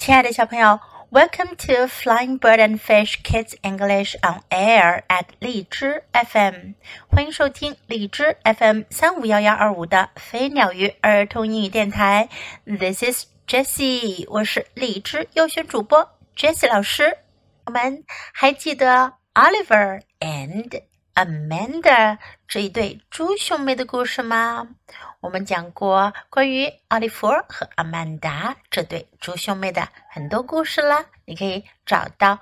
亲爱的小朋友，Welcome to Flying Bird and Fish Kids English on Air at 荔枝 FM，欢迎收听荔枝 FM 三五幺幺二五的飞鸟鱼儿童英语电台。This is Jessie，我是荔枝优选主播 Jessie 老师。我们还记得 Oliver and Amanda 这一对猪兄妹的故事吗？我们讲过关于奥利弗和阿曼达这对猪兄妹的很多故事啦，你可以找到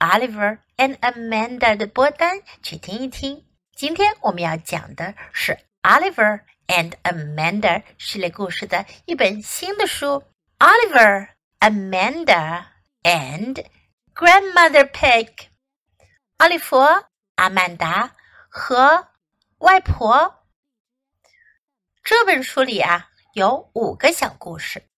Oliver and Amanda 的播单去听一听。今天我们要讲的是 Oliver and Amanda 系列故事的一本新的书，Oliver, Amanda and Grandmother Pig。奥利弗、阿曼达和外婆。这本书里啊有五个小故事，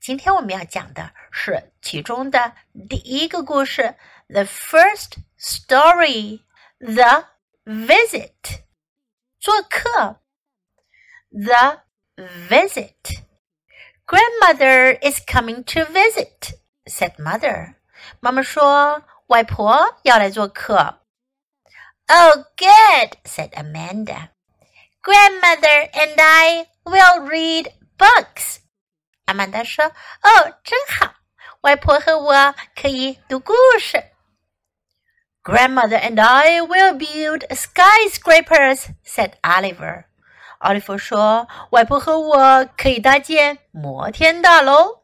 今天我们要讲的是其中的第一个故事，The first story，The visit，做客，The visit，Grandmother is coming to visit，said mother。妈妈说外婆要来做客。Oh, good, said Amanda. Grandmother and I will read books. 阿曼达说：“哦，真好，外婆和我可以读故事。” Grandmother and I will build skyscrapers," said Oliver. 奥利弗说：“外婆和我可以搭建摩天大楼。”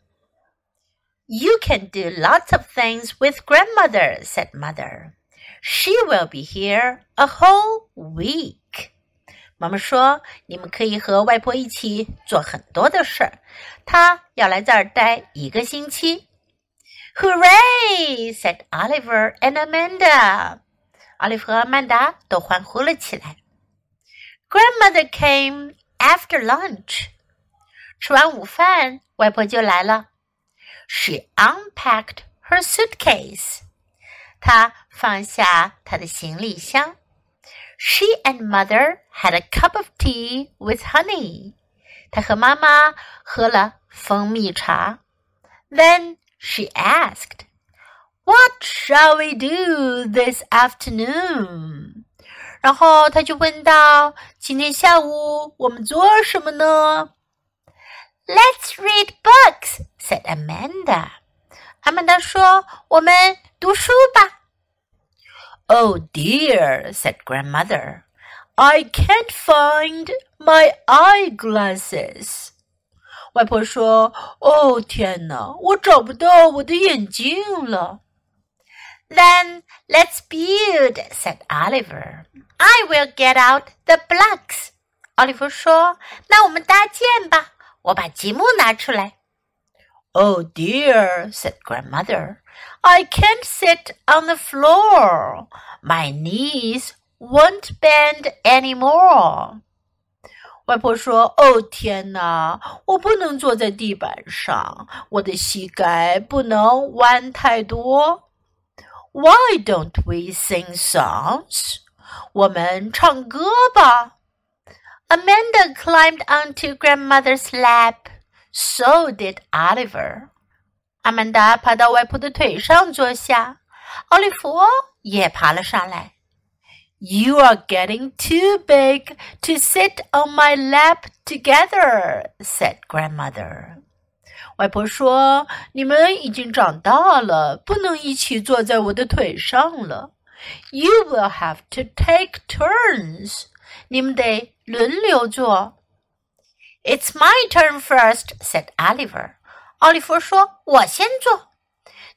You can do lots of things with grandmother," said mother. She will be here a whole week. 妈妈说：“你们可以和外婆一起做很多的事儿。她要来这儿待一个星期。” Hooray! said Oliver and Amanda. 奥利弗和阿曼达都欢呼了起来。Grandmother came after lunch. 吃完午饭，外婆就来了。She unpacked her suitcase. 她 放下她的行李箱。she and mother had a cup of tea with honey. 她和妈妈喝了蜂蜜茶。Then she asked, "What shall we do this afternoon?" 然后她就问道：“今天下午我们做什么呢？”Let's read books," said Amanda. 阿曼达说：“我们读书吧。” ” Oh dear, said grandmother. I can't find my eyeglasses. 外婆说：“哦，天哪，我找不到我的眼镜了。” Then let's build, said Oliver. I will get out the blocks. 奥利弗说：“那我们搭建吧，我把积木拿出来。” Oh dear, said grandmother. I can't sit on the floor. My knees won't bend anymore. 外婆说：“哦，天哪！我不能坐在地板上，我的膝盖不能弯太多。” Why don't we sing songs？我们唱歌吧。Amanda climbed onto grandmother's lap. So did Oliver. 阿曼达爬到外婆的腿上坐下，奥利弗也爬了上来。You are getting too big to sit on my lap together," said grandmother. 外婆说：“你们已经长大了，不能一起坐在我的腿上了。You will have to take turns. 你们得轮流坐。” It's my turn first," said Oliver. 奥利弗说：“我先做。”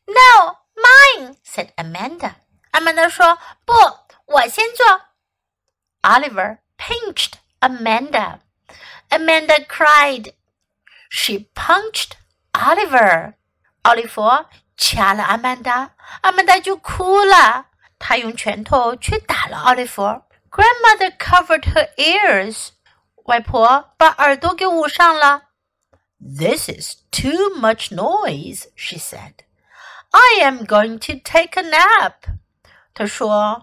No, mine," said Amanda. 阿曼达说：“不，我先做。” Oliver pinched Amanda. Amanda cried. She punched Oliver. 奥利弗掐了阿曼达，阿曼达就哭了。他用拳头去打了奥利弗。Grandmother covered her ears. 外婆把耳朵给捂上了。 This is too much noise, she said. I am going to take a nap. 她说：“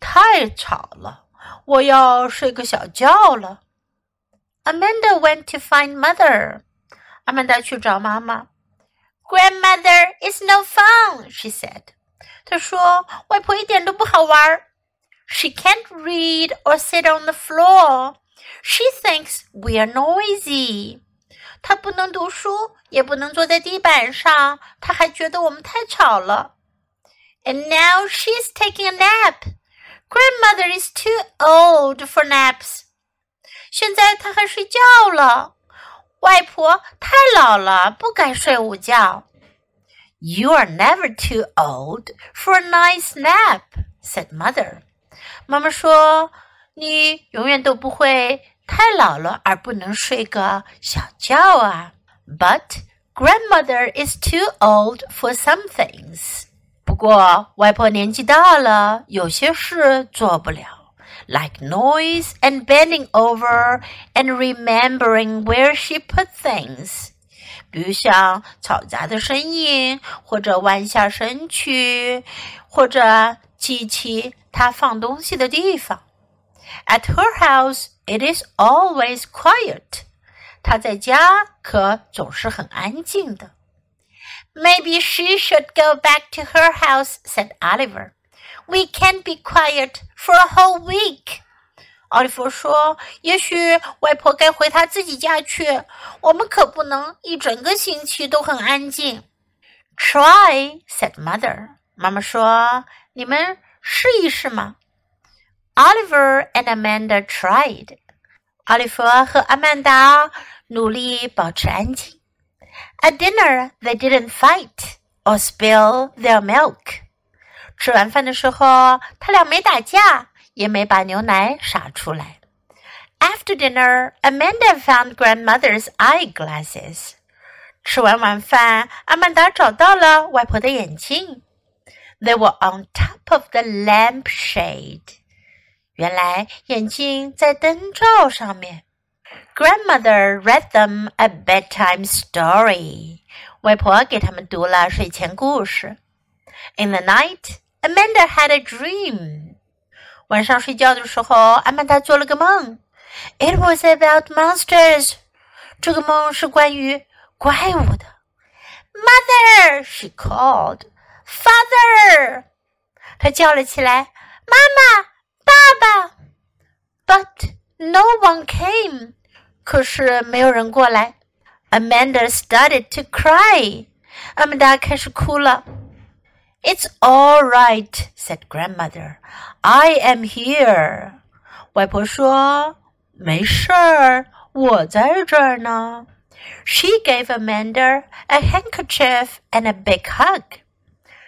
太吵了，我要睡个小觉了。” Amanda went to find mother. 阿曼达去找妈妈。 Grandmother is no fun, she said. 她说外婆一点都不好玩。She can't read or sit on the floor. She thinks we are noisy. 她不能读书，也不能坐在地板上，她还觉得我们太吵了。And now she's taking a nap. Grandmother is too old for naps. 现在她还睡觉了。外婆太老了，不该睡午觉。You are never too old for a nice nap," said mother. 妈妈说：“你永远都不会太老了而不能睡个小觉啊。” But grandmother is too old for some things. 不过外婆年纪大了，有些事做不了。like noise and bending over and remembering where she put things. 比如像嘈杂的声音，或者弯下身去，或者记起她放东西的地方。At her house, it is always quiet. 她在家可总是很安静的。Maybe she should go back to her house, said Oliver. We can't be quiet for a whole week. 奥利弗说：“也许外婆该回她自己家去。我们可不能一整个星期都很安静。” Try, said mother. 妈妈说：“你们试一试嘛。” Oliver and Amanda tried. 奥利弗和阿曼达努力保持安静。At dinner, they didn't fight or spill their milk. 吃完饭的时候，他俩没打架，也没把牛奶洒出来。After dinner, Amanda found grandmother's eyeglasses. 吃完晚饭，阿曼达找到了外婆的眼镜。They were on top of the lampshade. 原来眼镜在灯罩上面。Grandmother read them a bedtime story. 外婆给他们读了睡前故事。In the night, Amanda had a dream. 晚上睡觉的时候，阿曼达做了个梦。It was about monsters. 这个梦是关于怪物的。Mother, she called. Father, 她叫了起来。妈妈，爸爸。But no one came. 可是没有人过来。Amanda started to cry. 阿曼达开始哭了。it's all right," said grandmother. "I am here." 外婆说：“没事儿，我在这儿呢。” She gave Amanda a handkerchief and a big hug.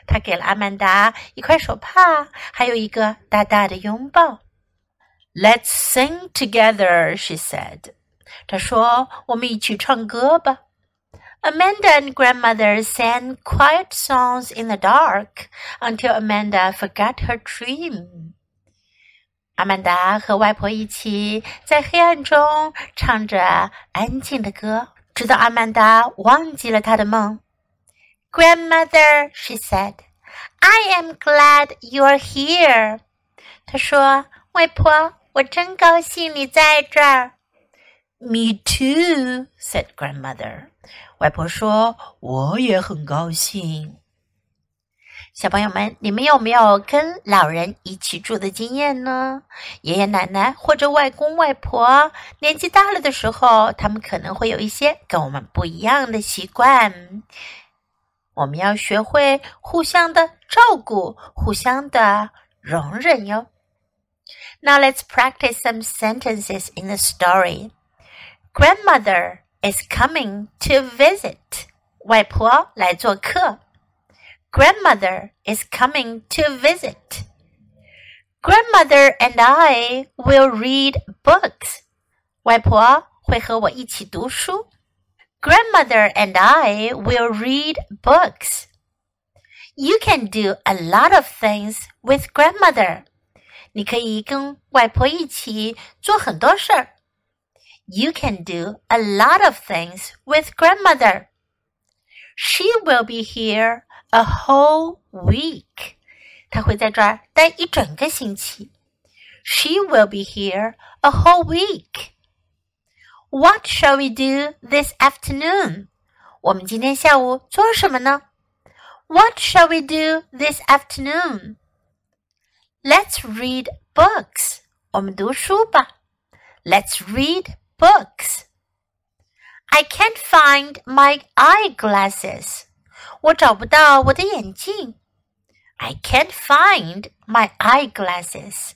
她给了阿曼达一块手帕，还有一个大大的拥抱。Let's sing together, she said. 她说：“我们一起唱歌吧。” Amanda and grandmother sang quiet songs in the dark until Amanda forgot her dream. 阿曼达和外婆一起在黑暗中唱着安静的歌，直到阿曼达忘记了她的梦。Grandmother, she said, I am glad you're here. 她说：“外婆，我真高兴你在这儿。” Me too, said grandmother. 外婆说：“我也很高兴。”小朋友们，你们有没有跟老人一起住的经验呢？爷爷奶奶或者外公外婆年纪大了的时候，他们可能会有一些跟我们不一样的习惯。我们要学会互相的照顾，互相的容忍哟。Now let's practice some sentences in the story. Grandmother is coming to visit. 外婆来做客。Grandmother is coming to visit. Grandmother and I will read books. 外婆会和我一起读书。 Grandmother and I will read books. You can do a lot of things with grandmother. 你可以跟外婆一起做很多事儿。you can do a lot of things with grandmother. She will be here a whole week. 她会在这儿待一整个星期。She will be here a whole week. What shall we do this afternoon? 我们今天下午做什么呢？What shall we do this afternoon? Let's read books. 我们读书吧。Let's read books. I can't find my eyeglasses. 我找不到我的眼镜。I can't find my eyeglasses.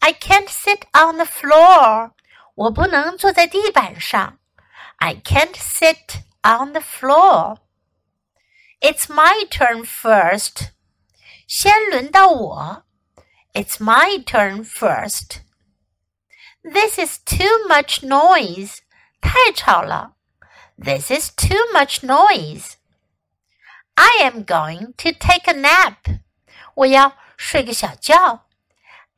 I can't sit on the floor. 我不能坐在地板上。I can't sit on the floor. It's my turn first. 先轮到我。It's my turn first. This is too much noise. 太吵了。This is too much noise. I am going to take a nap. 我要睡个小觉。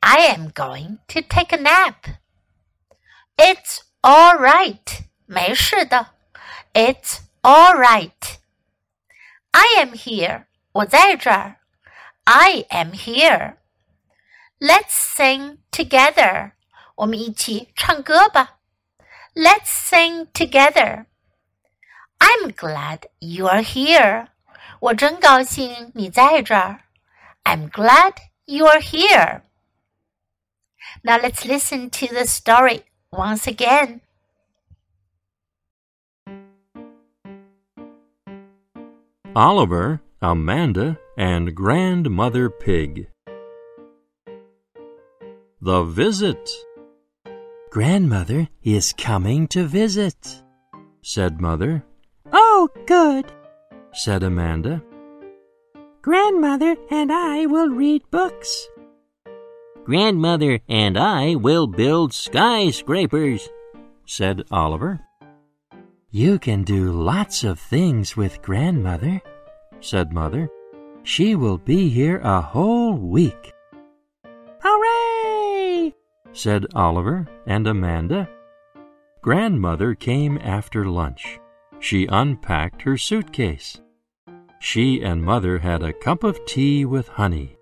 I am going to take a nap. It's all right. 没事的。It's all right. I am here. 我在这儿。I am here. Let's sing together. 我们一起唱歌吧。Let's sing together. I'm glad you are here. 我真高兴你在这儿。I'm glad you are here. Now let's listen to the story once again. Oliver, Amanda, and Grandmother Pig. The Visit. Grandmother is coming to visit, said Mother. Oh, good, said Amanda. Grandmother and I will read books. Grandmother and I will build skyscrapers, said Oliver. You can do lots of things with Grandmother, said Mother. She will be here a whole week. Hooray! said Oliver and Amanda. Grandmother came after lunch. She unpacked her suitcase. She and Mother had a cup of tea with honey.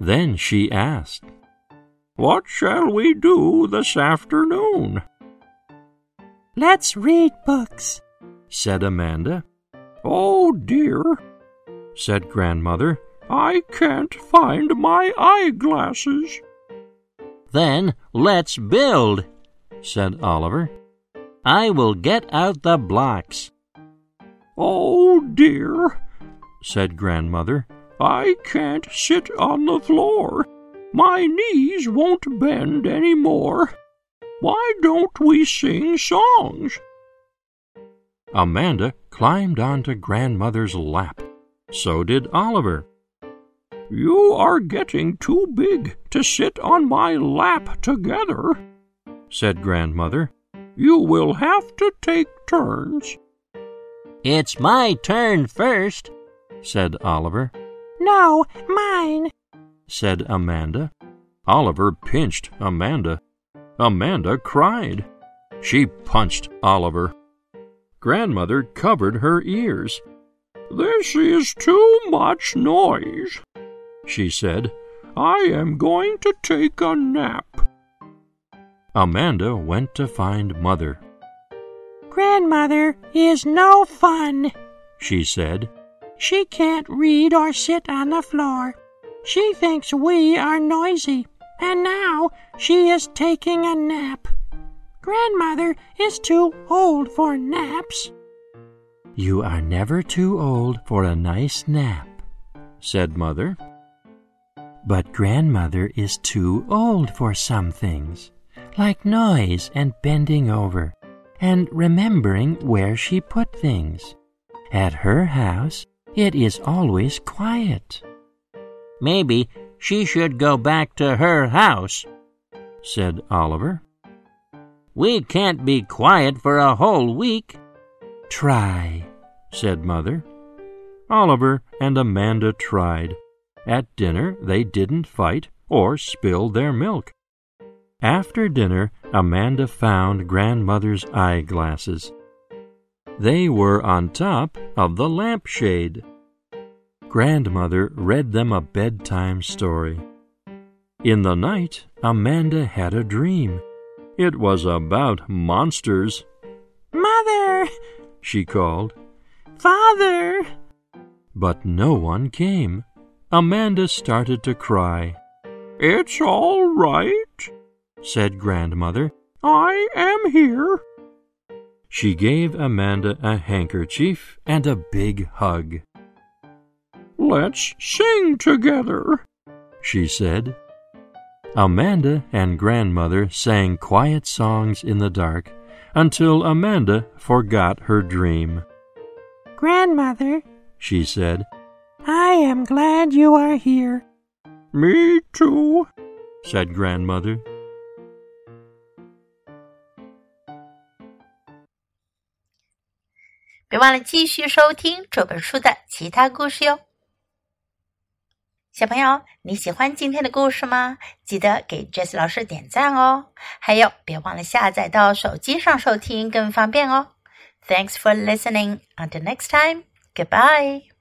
Then she asked, What shall we do this afternoon? Let's read books, said Amanda. Oh dear, said Grandmother. I can't find my eyeglasses. Then let's build, said Oliver. I will get out the blocks. Oh dear, said Grandmother. I can't sit on the floor. My knees won't bend any more. Why don't we sing songs? Amanda climbed onto Grandmother's lap. So did Oliver. You are getting too big to sit on my lap together, said Grandmother. You will have to take turns. It's my turn first, said Oliver. No, mine, said Amanda. Oliver pinched Amanda. Amanda cried. She punched Oliver. Grandmother covered her ears. This is too much noise, she said. I am going to take a nap. Amanda went to find Mother. Grandmother is no fun, she said. She can't read or sit on the floor. She thinks we are noisy, and now she is taking a nap. Grandmother is too old for naps. You are never too old for a nice nap, said Mother. But Grandmother is too old for some things, like noise and bending over, and remembering where she put things. At her house, it is always quiet. Maybe she should go back to her house, said Oliver. We can't be quiet for a whole week. Try, said Mother. Oliver and Amanda tried. At dinner, they didn't fight or spill their milk. After dinner, Amanda found Grandmother's eyeglasses. They were on top of the lampshade. Grandmother read them a bedtime story. In the night, Amanda had a dream. It was about monsters. Mother, she called. Father! But no one came. Amanda started to cry. It's all right, said Grandmother. I am here. She gave Amanda a handkerchief and a big hug. Let's sing together, she said. Amanda and Grandmother sang quiet songs in the dark until Amanda forgot her dream. Grandmother, she said, I am glad you are here. Me too, said Grandmother. 别忘了继续收听这本书的其他故事哟。小朋友，你喜欢今天的故事吗？记得给 Jess 老师点赞哦！还有，别忘了下载到手机上收听，更方便哦。Thanks for listening. Until next time. Goodbye.